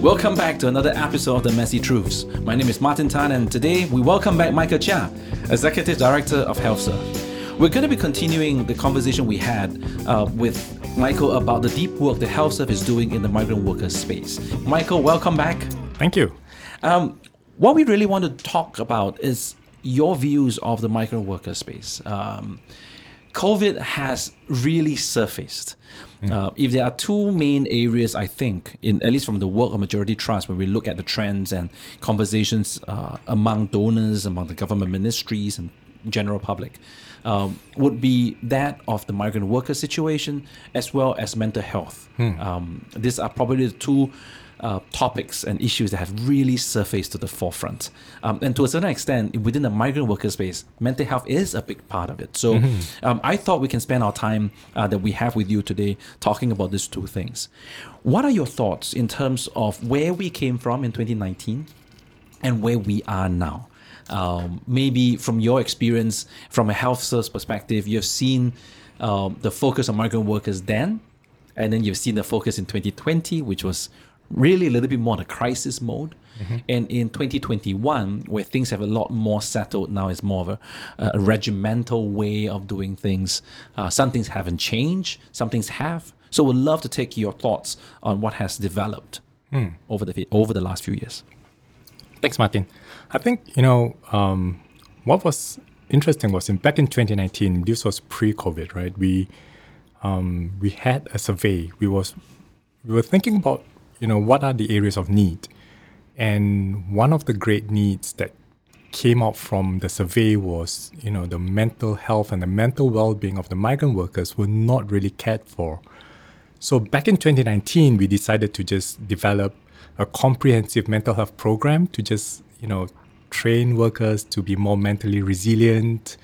Welcome back to another episode of The Messy Truths. My name is Martin Tan, and today we welcome back Michael Cheah, Executive Director of HealthServe. We're going to be continuing the conversation we had uh, with Michael about the deep work that HealthServe is doing in the migrant workers space. Michael, welcome back. Thank you. Um, what we really want to talk about is your views of the migrant worker space. Um, COVID has really surfaced. Uh, if there are two main areas, I think, in at least from the work of Majurity Trust, when we look at the trends and conversations uh, among donors, among the government ministries, and general public, um, would be that of the migrant worker situation as well as mental health. Hmm. Um, these are probably the two uh, topics and issues that have really surfaced to the forefront. Um, and to a certain extent, within the migrant worker space, mental health is a big part of it. So mm-hmm. um, I thought we can spend our time uh, that we have with you today talking about these two things. What are your thoughts in terms of where we came from in 2019 and where we are now? Um, maybe from your experience, from a HealthServe perspective, you've seen um, the focus on migrant workers then, and then you've seen the focus in 2020, which was really a little bit more the crisis mode. Mm-hmm. And in 2021, where things have a lot more settled now, it's more of a, a regimental way of doing things. Uh, some things haven't changed, some things have. So we'd love to take your thoughts on what has developed mm. over the over the last few years. Thanks, Martin. I think you know um, what was interesting was in back in 2019. This was pre-COVID, right? We um, we had a survey. We was we were thinking about you know, what are the areas of need? And one of the great needs that came out from the survey was, you know, the mental health and the mental well-being of the migrant workers were not really cared for. So back in 2019, we decided to just develop a comprehensive mental health program to just, you know, train workers to be more mentally resilient.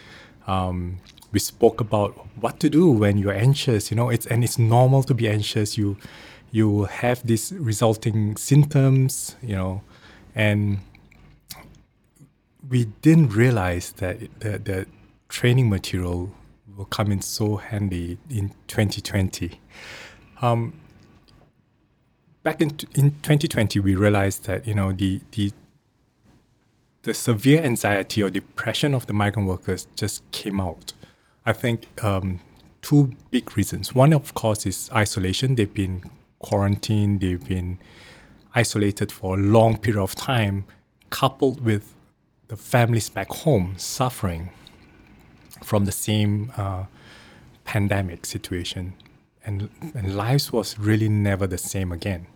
Um, we spoke about what to do when you're anxious. You know, it's and it's normal to be anxious. You you will have these resulting symptoms, you know, and we didn't realize that the, the training material will come in so handy in 2020. Um, back in, in 2020, we realized that, you know, the, the, the severe anxiety or depression of the migrant workers just came out. I think um, two big reasons. One, of course, is isolation. They've been quarantined, they've been isolated for a long period of time, coupled with the families back home suffering from the same uh, pandemic situation. And, and lives was really never the same again.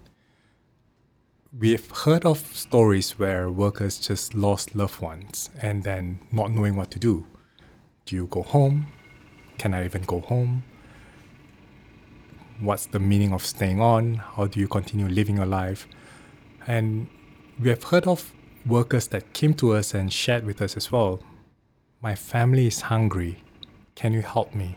We've heard of stories where workers just lost loved ones and then not knowing what to do. Do you go home? Can I even go home? What's the meaning of staying on? How do you continue living your life? And we have heard of workers that came to us and shared with us as well. My family is hungry. Can you help me?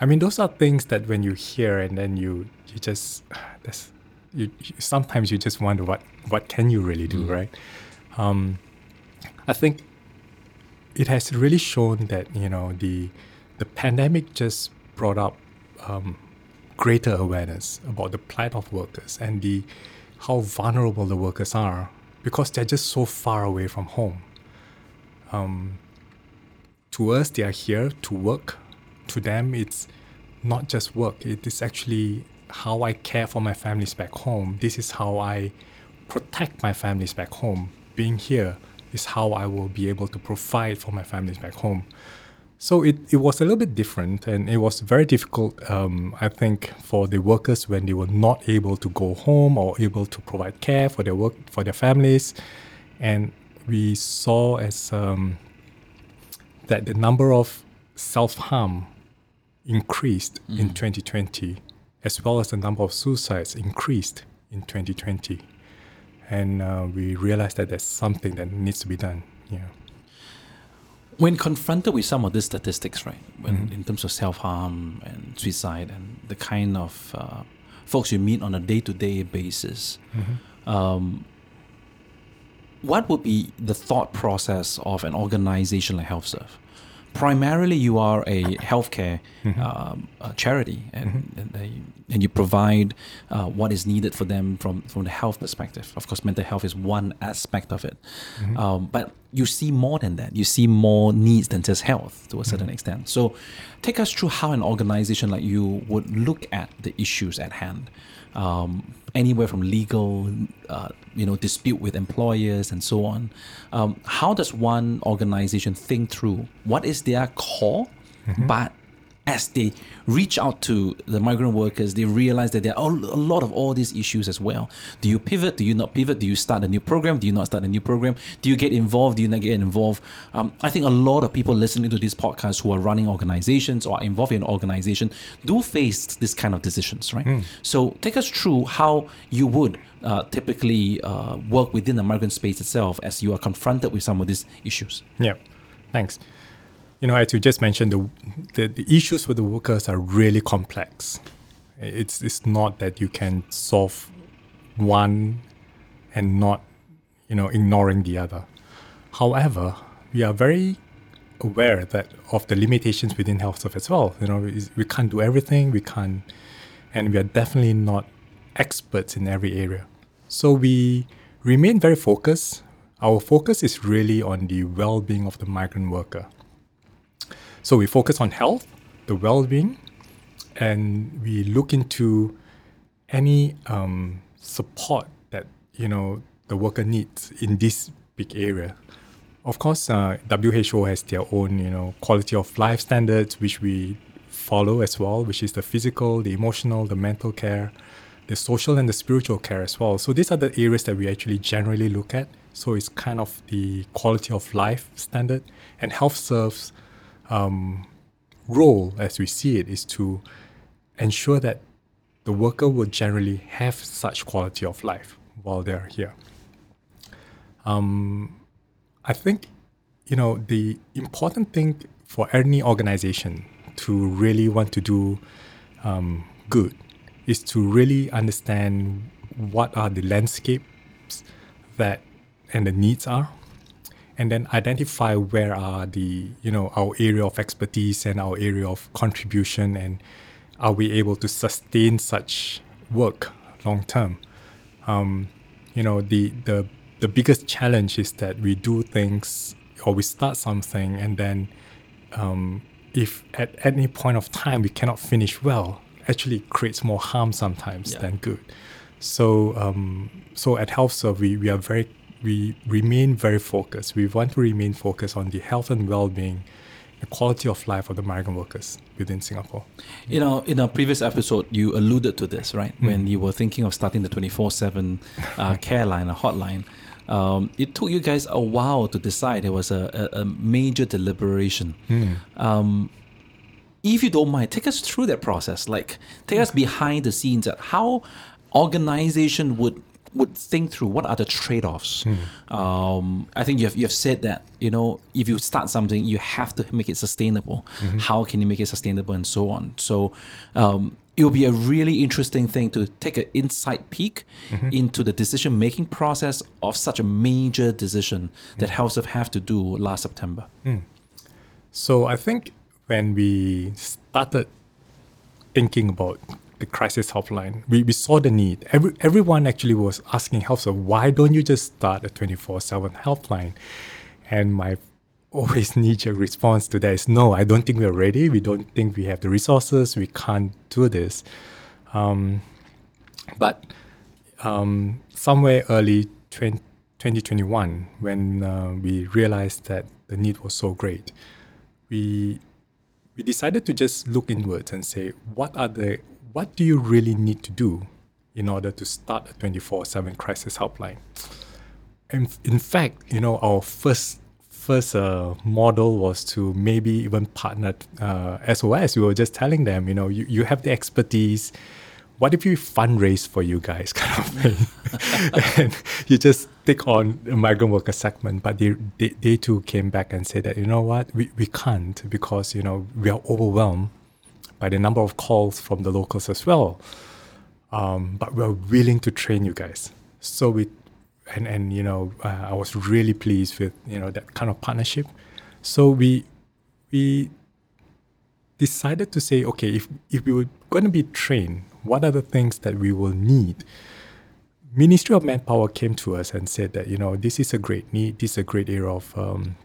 I mean, those are things that when you hear and then you you just that's you, sometimes you just wonder what what can you really do, mm. right? Um, I think it has really shown that you know the the pandemic just brought up um, greater awareness about the plight of workers and the how vulnerable the workers are because they're just so far away from home. Um, to us, they are here to work. To them, it's not just work. It is actually how I care for my families back home. This is how I protect my families back home. Being here is how I will be able to provide for my families back home. So it, it was a little bit different and it was very difficult, um, I think, for the workers when they were not able to go home or able to provide care for their work for their families. And we saw as um, that the number of self-harm increased mm. in 2020, as well as the number of suicides increased in 2020. And uh, we realized that there's something that needs to be done. Yeah when confronted with some of these statistics, right, when, mm-hmm. in terms of self harm and suicide and the kind of uh, folks you meet on a day to day basis, mm-hmm. um, what would be the thought process of an organization like HealthServe? primarily you are a healthcare um, a charity, and and, they, and you provide uh, what is needed for them from from the health perspective. Of course, mental health is one aspect of it, um, but you see more than that. You see more needs than just health to a certain extent. So, take us through how an organization like you would look at the issues at hand. Um, anywhere from legal, uh, you know, dispute with employers and so on. Um, how does one organization think through what is their core, but as they reach out to the migrant workers, they realize that there are a lot of all these issues as well. Do you pivot? Do you not pivot? Do you start a new program? Do you not start a new program? Do you get involved? Do you not get involved? Um, I think a lot of people listening to this podcast who are running organizations or are involved in an organization do face this kind of decisions, right? So take us through how you would uh, typically uh, work within the migrant space itself as you are confronted with some of these issues. Yeah, thanks. You know, as you just mentioned, the, the, the issues with the workers are really complex. It's, it's not that you can solve one and not, you know, ignoring the other. However, we are very aware that of the limitations within HealthServe as well. You know, is- we can't do everything. We can't, and we are definitely not experts in every area. So we remain very focused. Our focus is really on the well-being of the migrant worker. So we focus on health, the well-being, and we look into any um, support that you know the worker needs in this big area. Of course, uh, WHO has their own you know quality of life standards which we follow as well, which is the physical, the emotional, the mental care, the social and the spiritual care as well. So these are the areas that we actually generally look at. So it's kind of the quality of life standard, and HealthServe's um, role as we see it is to ensure that the worker will generally have such quality of life while they're here. Um, I think, you know, the important thing for any organization to really want to do um, good is to really understand what are the landscapes that and the needs are and then identify where are the you know our area of expertise and our area of contribution and are we able to sustain such work long term um, you know the the the biggest challenge is that we do things or we start something and then um, if at any point of time we cannot finish well actually creates more harm sometimes Yeah. than good so um, so at HealthServe we, we are very we remain very focused we want to remain focused on the health and well-being the quality of life of the migrant workers within Singapore You know, in our previous episode, you alluded to this, right? When you were thinking of starting the 24 7 uh, care line, a hotline. Um, it took you guys a while to decide. It was a, a, a major deliberation. Um, if you don't mind, take us through that process. Like, take us behind the scenes at how organization would would think through what are the trade-offs. Um, I think you have you have said that you know if you start something, you have to make it sustainable. How can you make it sustainable and so on. So um, it will be a really interesting thing to take an inside peek into the decision making process of such a major decision that Health have to do last September. So I think when we started thinking about the crisis helpline, we, we saw the need. Every, everyone actually was asking help. So why don't you just start a 24-7 helpline? And my always knee-jerk response to that is no, I don't think we're ready. We don't think we have the resources. We can't do this. Um, but um, somewhere early 20, 2021, when uh, we realized that the need was so great, we we decided to just look inwards and say, what are the what do you really need to do in order to start a 24/7 crisis helpline? And in fact, you know, our first first uh, model was to maybe even partner uh, SOS. We were just telling them, you know, you, you have the expertise. What if we fundraise for you guys, kind of thing? and you just take on a migrant worker segment. But they, they, they too came back and said that, you know what, we, we can't because, you know, we are overwhelmed by the number of calls from the locals as well. Um, but we're willing to train you guys. So we, and, and you know, uh, I was really pleased with, you know, that kind of partnership. So we, we decided to say, okay, if, if we were going to be trained, what are the things that we will need? Ministry of Manpower came to us and said that, you know, this is a great need, this is a great area of um,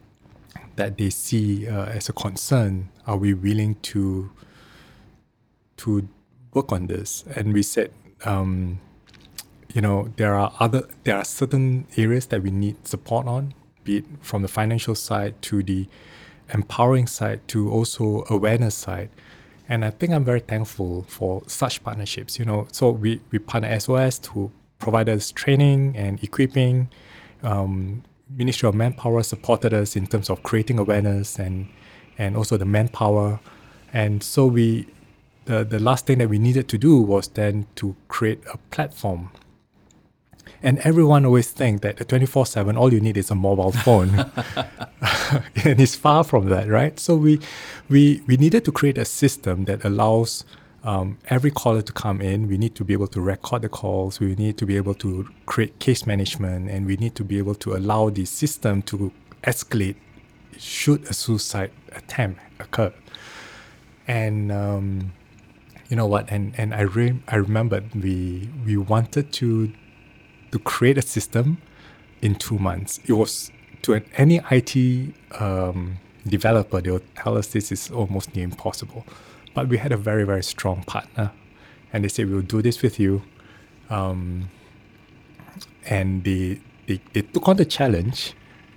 that they see uh, as a concern. Are we willing to to work on this? And we said, um, you know, there are other there are certain areas that we need support on, be it from the financial side to the empowering side to also awareness side. And I think I'm very thankful for such partnerships. You know, so we, we partner SOS to provide us training and equipping. Um, Ministry of Manpower supported us in terms of creating awareness and and also the manpower. And so we the, the last thing that we needed to do was then to create a platform and everyone always think that 24 7, all you need is a mobile phone. and it's far from that, right? So we, we, we needed to create a system that allows um, every caller to come in. We need to be able to record the calls. We need to be able to create case management. And we need to be able to allow the system to escalate should a suicide attempt occur. And, um, you know what? And and I re- I remembered we we wanted to to create a system in two months. It was to an, any IT um, developer, they'll tell us this is almost near impossible. But we had a very, very strong partner, and they said, We'll do this with you. Um, and they, they, they took on the challenge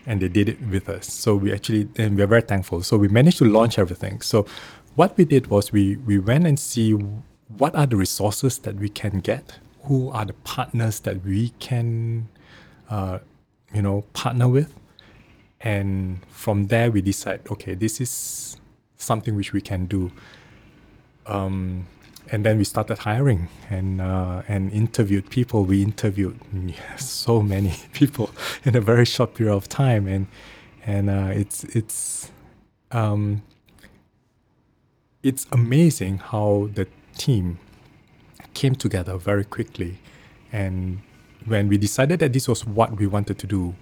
and they did it with us. So we actually, and we're very thankful. So we managed to launch everything. So what we did was we, we went and see what are the resources that we can get who are the partners that we can, uh, you know, partner with. And from there, we decide, okay, this is something which we can do. Um, and then we started hiring and uh, and interviewed people. We interviewed so many people in a very short period of time, and and uh, it's it's um, it's amazing how the team came together very quickly. And when we decided that this was what we wanted to do,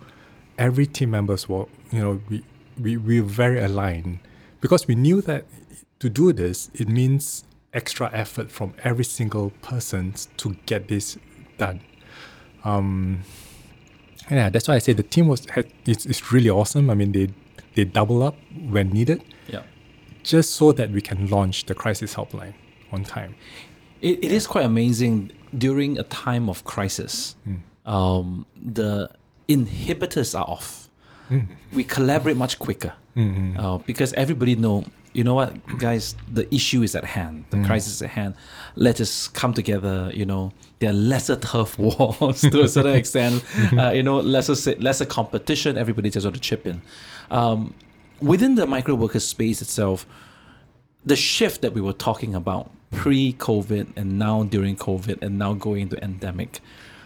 every team members were, you know, we, we, we were very aligned because we knew that to do this, it means extra effort from every single person to get this done. Um, yeah, that's why I say the team was it's, it's really awesome. I mean, they they double up when needed. Yeah. Just so that we can launch the crisis helpline on time it, it is quite amazing during a time of crisis. Mm. Um, the inhibitors are off. Mm. We collaborate much quicker mm-hmm. uh, because everybody know. You know what, guys? The issue is at hand. The mm. crisis is at hand. Let us come together. You know, there are lesser turf wars to a certain extent. Uh, you know, lesser lesser competition. Everybody just want to chip in. Um, within the micro worker space itself, the shift that we were talking about pre-COVID and now during COVID and now going into endemic.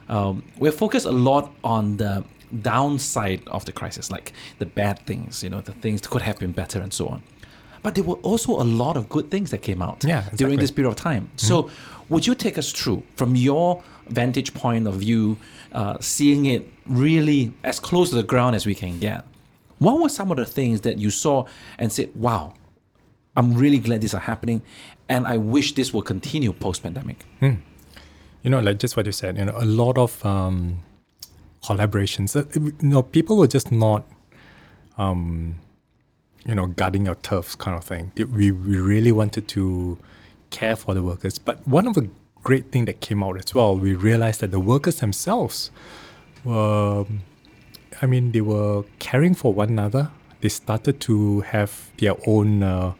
Um, we're focused a lot on the downside of the crisis, like the bad things, you know, the things that could have been better and so on. But there were also a lot of good things that came out yeah, exactly. during this period of time. Mm-hmm. So, would you take us through from your vantage point of view, uh, seeing it really as close to the ground as we can get? What were some of the things that you saw and said, wow, I'm really glad these are happening, and I wish this will continue post pandemic. Hmm. You know, like just what you said, you know, a lot of um, collaborations. Uh, you know, people were just not, um, you know, guarding your turfs kind of thing. We we really wanted to care for the workers, but one of the great thing that came out as well, we realized that the workers themselves were, I mean, they were caring for one another. They started to have their own. Uh,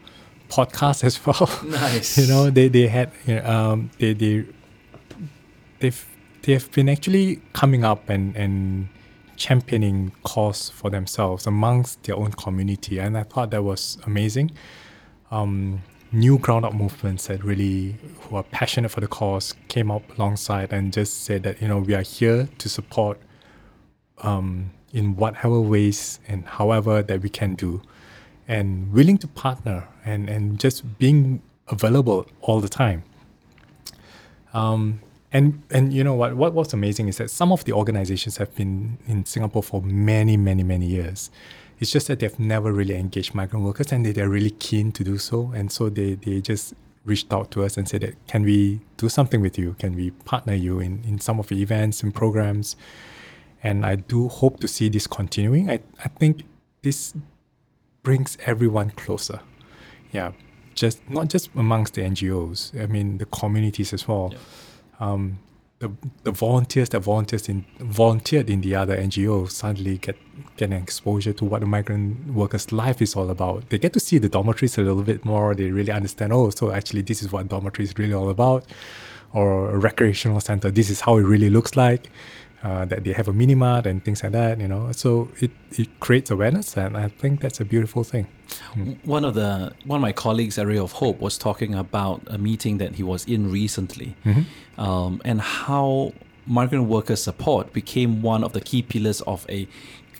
podcast as well. Nice. you know, they they had you know, um they they they've they've been actually coming up and and championing cause for themselves amongst their own community, and I thought that was amazing. Um, new ground up movements that really who are passionate for the cause came up alongside and just said that you know we are here to support um, in whatever ways and however that we can do and willing to partner and, and just being available all the time. Um, and and you know what what was amazing is that some of the organizations have been in Singapore for many many many years, It's just that they've never really engaged migrant workers and they, they're really keen to do so. And so they, they just reached out to us and said that can we do something with you? Can we partner you in, in some of the events and programs? And I do hope to see this continuing. I, I think this brings everyone closer. Yeah. Just not just amongst the NGOs, I mean the communities as well. Um, the, the volunteers that volunteers in volunteered in the other NGOs suddenly get get an exposure to what a migrant worker's life is all about. They get to see the dormitories a little bit more. They really understand. Oh, so actually, this is what dormitory is really all about, or a recreational center. This is how it really looks like. Uh, that they have a mini mart and things like that, you know. So it, it creates awareness, and I think that's a beautiful thing. Mm. One of the one of my colleagues, Area of Hope, was talking about a meeting that he was in recently, mm-hmm. um, and how migrant worker support became one of the key pillars of a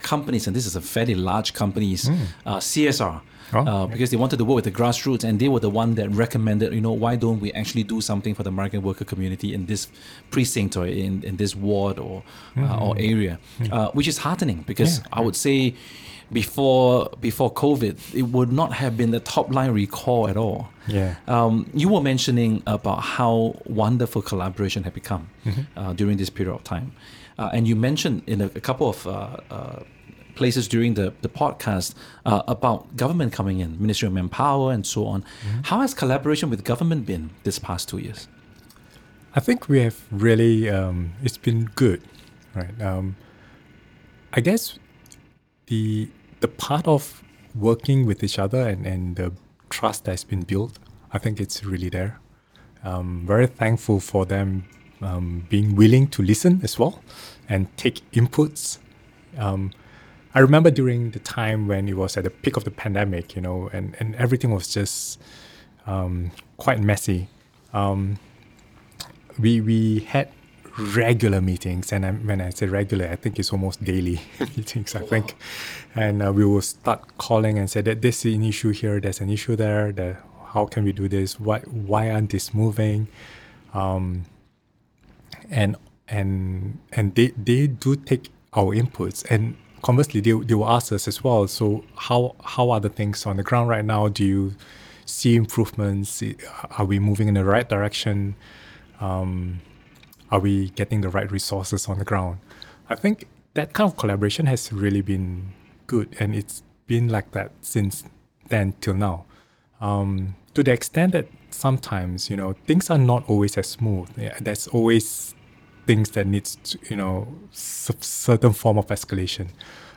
companies, and this is a fairly large company's mm. uh, CSR oh, uh, because they wanted to work with the grassroots, and they were the one that recommended, you know, why don't we actually do something for the migrant worker community in this precinct or in, in this ward or uh, mm-hmm. or area, mm-hmm. uh, which is heartening because yeah. I would say before before COVID, it would not have been the top line recall at all. Yeah. Um, you were mentioning about how wonderful collaboration had become mm-hmm. uh, during this period of time, uh, and you mentioned in a, a couple of uh, uh places during the, the podcast uh, about government coming in, Ministry of Manpower and so on. Mm-hmm. How has collaboration with government been this past two years? I think we have really, um, it's been good, right? Um, I guess the the part of working with each other and, and the trust that's been built, I think it's really there. Um, very thankful for them um, being willing to listen as well and take inputs. Um, I remember during the time when it was at the peak of the pandemic, you know, and, and everything was just um, quite messy. Um, we we had regular meetings, and I, when I say regular, I think it's almost daily meetings. I think, and uh, we will start calling and say that this is an issue here, there's an issue there. That how can we do this? Why why aren't this moving? Um, and and and they they do take our inputs and conversely, they, they will ask us as well. So how how are the things on the ground right now? Do you see improvements? Are we moving in the right direction? Um, are we getting the right resources on the ground? I think that kind of collaboration has really been good, and it's been like that since then till now. Um, to the extent that sometimes you know things are not always as smooth. Yeah, there's always things that needs to, you know certain form of escalation.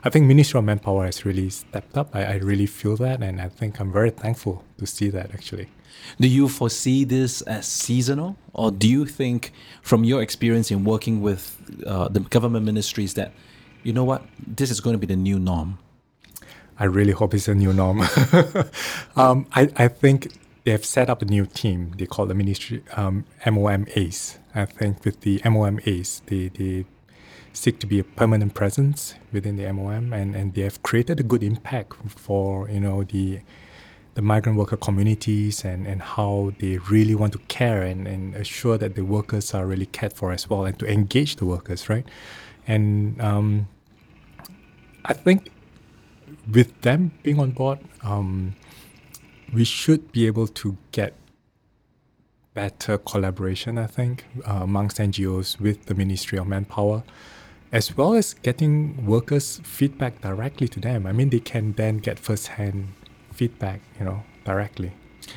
I think Ministry of Manpower has really stepped up. I, I really feel that, and I think I'm very thankful to see that actually. Do you foresee this as seasonal, or do you think, from your experience in working with uh, the government ministries, that you know what this is going to be the new norm? I really hope it's a new norm. um, I, I think they have set up a new team. They call the ministry um, MOM ACE. I think with the MOM ACE, they, they seek to be a permanent presence within the MOM, and, and they have created a good impact for you know the the migrant worker communities and, and how they really want to care and, and assure that the workers are really cared for as well and to engage the workers, right? And um, I think with them being on board, um, we should be able to get better collaboration, I think, uh, amongst NGOs with the Ministry of Manpower, as well as getting workers' feedback directly to them. I mean, they can then get first-hand feedback, you know, directly.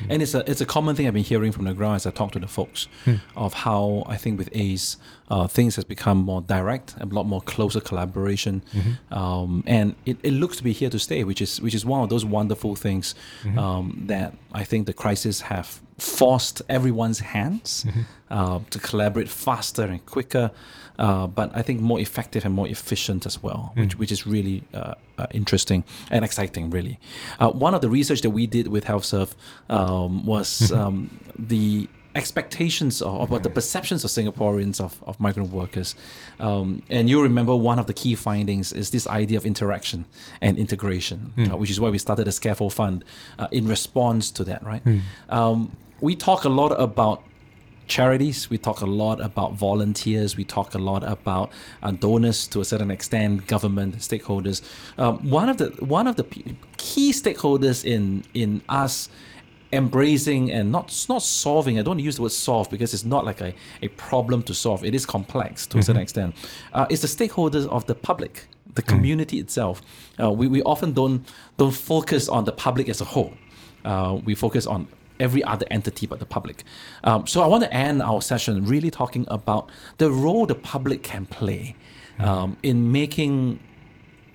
And it's a it's a common thing I've been hearing from the ground as I talk to the folks hmm. of how I think with ACE uh, things has become more direct, a lot more closer collaboration, mm-hmm. um, and it, it looks to be here to stay, which is which is one of those wonderful things mm-hmm. um, that I think the crisis have forced everyone's hands mm-hmm. uh, to collaborate faster and quicker, uh, but I think more effective and more efficient as well, mm. which, which is really uh, uh, interesting and exciting, really. Uh, one of the research that we did with HealthServe um, was um, the expectations or, about the perceptions of Singaporeans of, of migrant workers. Um, and you remember one of the key findings is this idea of interaction and integration, mm. uh, which is why we started the Scaffold Fund uh, in response to that, right? Mm. Um, we talk a lot about charities. We talk a lot about volunteers. We talk a lot about uh, donors to a certain extent, government stakeholders. Um, one of the one of the p- key stakeholders in in us embracing and not not solving. I don't use the word solve because it's not like a, a problem to solve. It is complex to a certain extent. Uh, it's the stakeholders of the public, the community itself. Uh, we, we often don't don't focus on the public as a whole. Uh, we focus on every other entity but the public. Um, so I want to end our session really talking about the role the public can play um, in making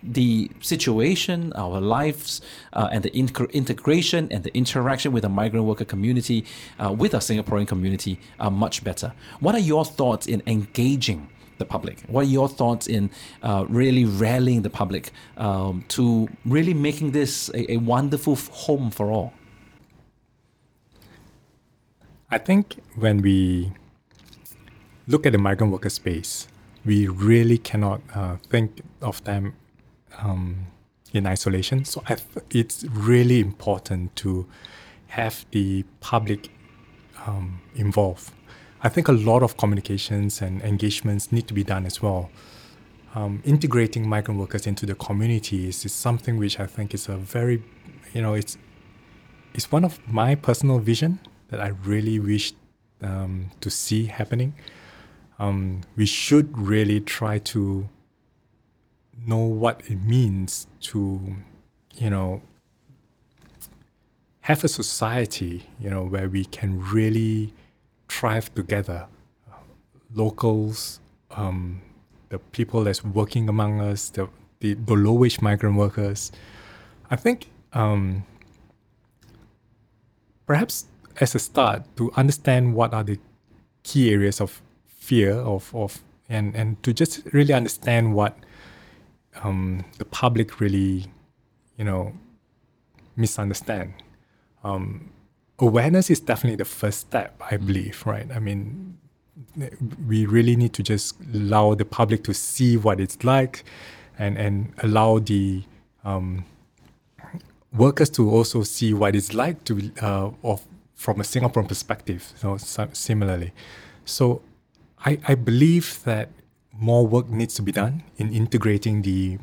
the situation, our lives, uh, and the inc- integration and the interaction with the migrant worker community, uh, with our Singaporean community, are much better. What are your thoughts in engaging the public? What are your thoughts in uh, really rallying the public um, to really making this a, a wonderful home for all? I think when we look at the migrant worker space, we really cannot uh, think of them um, in isolation. So th- it's really important to have the public um, involved. I think a lot of communications and engagements need to be done as well. Um, integrating migrant workers into the communities is something which I think is a very, you know, it's it's one of my personal vision that I really wish um, to see happening. Um, we should really try to know what it means to, you know, have a society, you know, where we can really thrive together. Locals, um, the people that's working among us, the, the, the low wage migrant workers. I think um, perhaps as a start to understand what are the key areas of fear of, of and, and to just really understand what um, the public really, you know, misunderstand. Um, awareness is definitely the first step, I believe, right? I mean, we really need to just allow the public to see what it's like and, and allow the um, workers to also see what it's like to uh, of from a Singaporean perspective. So similarly, so I, I believe that more work needs to be done in integrating the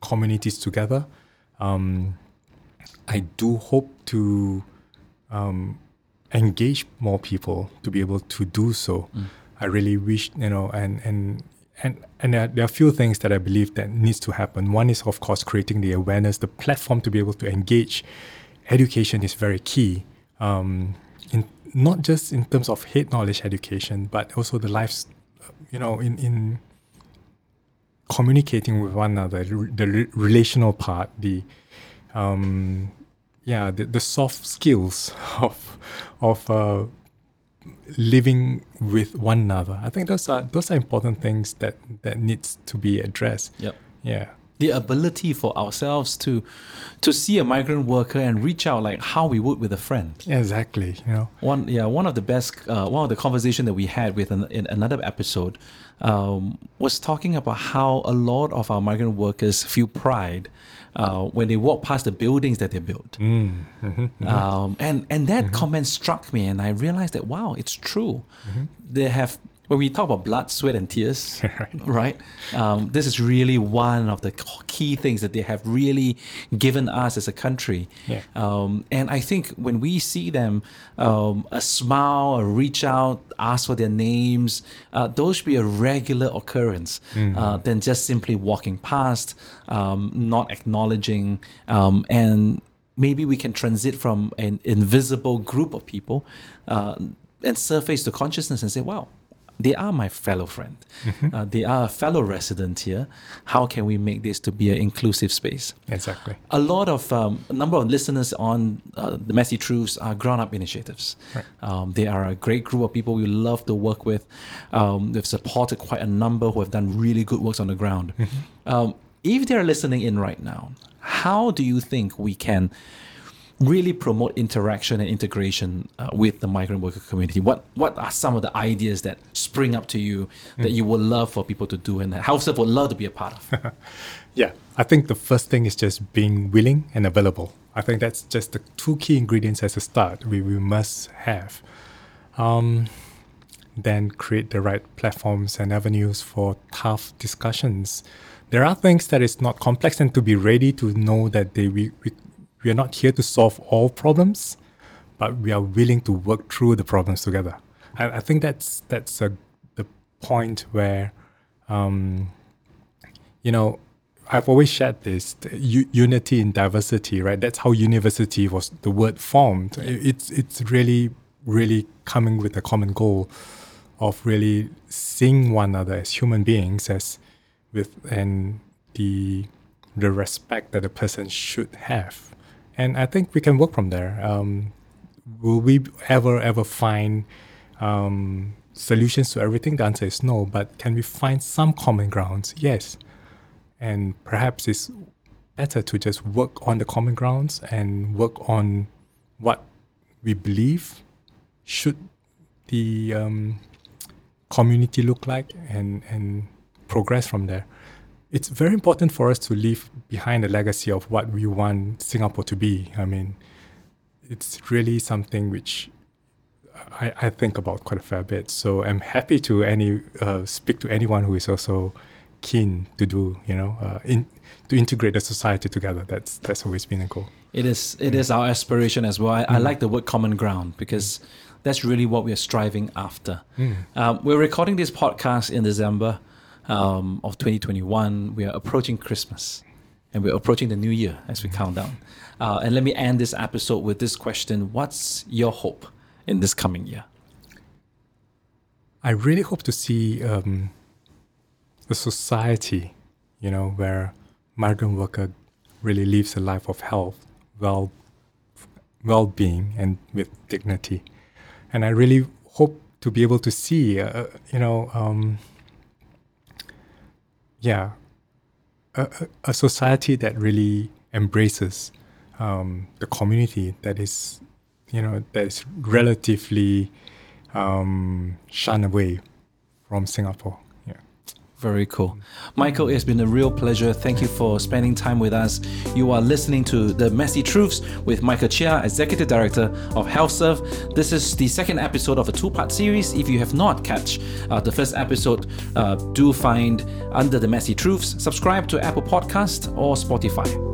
communities together. Um, I do hope to um, engage more people to be able to do so. Mm. I really wish, you know, and and and and there, there are a few things that I believe that needs to happen. One is, of course, creating the awareness, the platform to be able to engage. Education is very key. Um, in not just in terms of head knowledge education, but also the lives, you know, in in communicating with one another, the relational part, the um, yeah, the, the soft skills of of uh, living with one another. I think those are those are important things that that needs to be addressed. Yep. Yeah. The ability for ourselves to to see a migrant worker and reach out like how we would with a friend. Exactly. You know. One yeah one of the best uh, one of the conversation that we had with an, in another episode um, was talking about how a lot of our migrant workers feel pride uh, when they walk past the buildings that they built. Mm, mm-hmm, mm-hmm. Um, and and that mm-hmm. comment struck me, and I realized that wow, it's true. Mm-hmm. They have when we talk about blood, sweat, and tears, right? Um, this is really one of the key things that they have really given us as a country. Yeah. Um, and I think when we see them, um, a smile, a reach out, ask for their names, uh, those should be a regular occurrence mm-hmm. uh, than just simply walking past, um, not acknowledging, um, and maybe we can transit from an invisible group of people uh, and surface to consciousness and say, wow, they are my fellow friend. Mm-hmm. Uh, they are a fellow resident here. How can we make this to be an inclusive space? Exactly. A lot of um, a number of listeners on uh, the Messy Truths are grown up initiatives. Right. Um, they are a great group of people we love to work with. Um, we've supported quite a number who have done really good works on the ground. Mm-hmm. Um, if they're listening in right now, how do you think we can really promote interaction and integration uh, with the migrant worker community? What what are some of the ideas that spring up to you that mm. you would love for people to do and that Househelp would love to be a part of? yeah, I think the first thing is just being willing and available. I think that's just the two key ingredients as a start we, we must have. Um, then create the right platforms and avenues for tough discussions. There are things that is not complex and to be ready to know that they we, we, we are not here to solve all problems, but we are willing to work through the problems together. I, I think that's that's a, the point where, um, you know, I've always shared this u- unity in diversity, right? That's how university was the word formed. It's it's really really coming with a common goal of really seeing one another as human beings as with and the the respect that a person should have and i think we can work from there. Um, will we ever ever find um, solutions to everything? The answer is no but can we find some common grounds? Yes. And perhaps it's better to just work on the common grounds and work on what we believe should the um, community look like and, and progress from there. It's very important for us to leave behind a legacy of what we want Singapore to be. I mean, it's really something which I, I think about quite a fair bit. So I'm happy to any uh, speak to anyone who is also keen to do, you know, uh, in, to integrate the society together. That's that's always been a goal. It is it yeah. is our aspiration as well. I, mm. I, like the word common ground because that's really what we are striving after. Mm. Um, we're recording this podcast in December um, of 2021. We are approaching Christmas and we're approaching the new year as we count down. Uh, and let me end this episode with this question What's your hope in this coming year? I really hope to see um, a society, you know, where migrant worker really lives a life of health, well, well-being, and with dignity and I really hope to be able to see, uh, you know, um, yeah, a, a, society that really embraces um, the community that is, you know, that is relatively um, shunned away from Singapore. Very cool. Michael, it's been a real pleasure. Thank you for spending time with us. You are listening to The Messy Truths with Michael Cheah, Executive Director of HealthServe. This is the second episode of a two part series. If you have not catch uh, the first episode, uh, do find Under the Messy Truths. Subscribe to Apple Podcast or Spotify.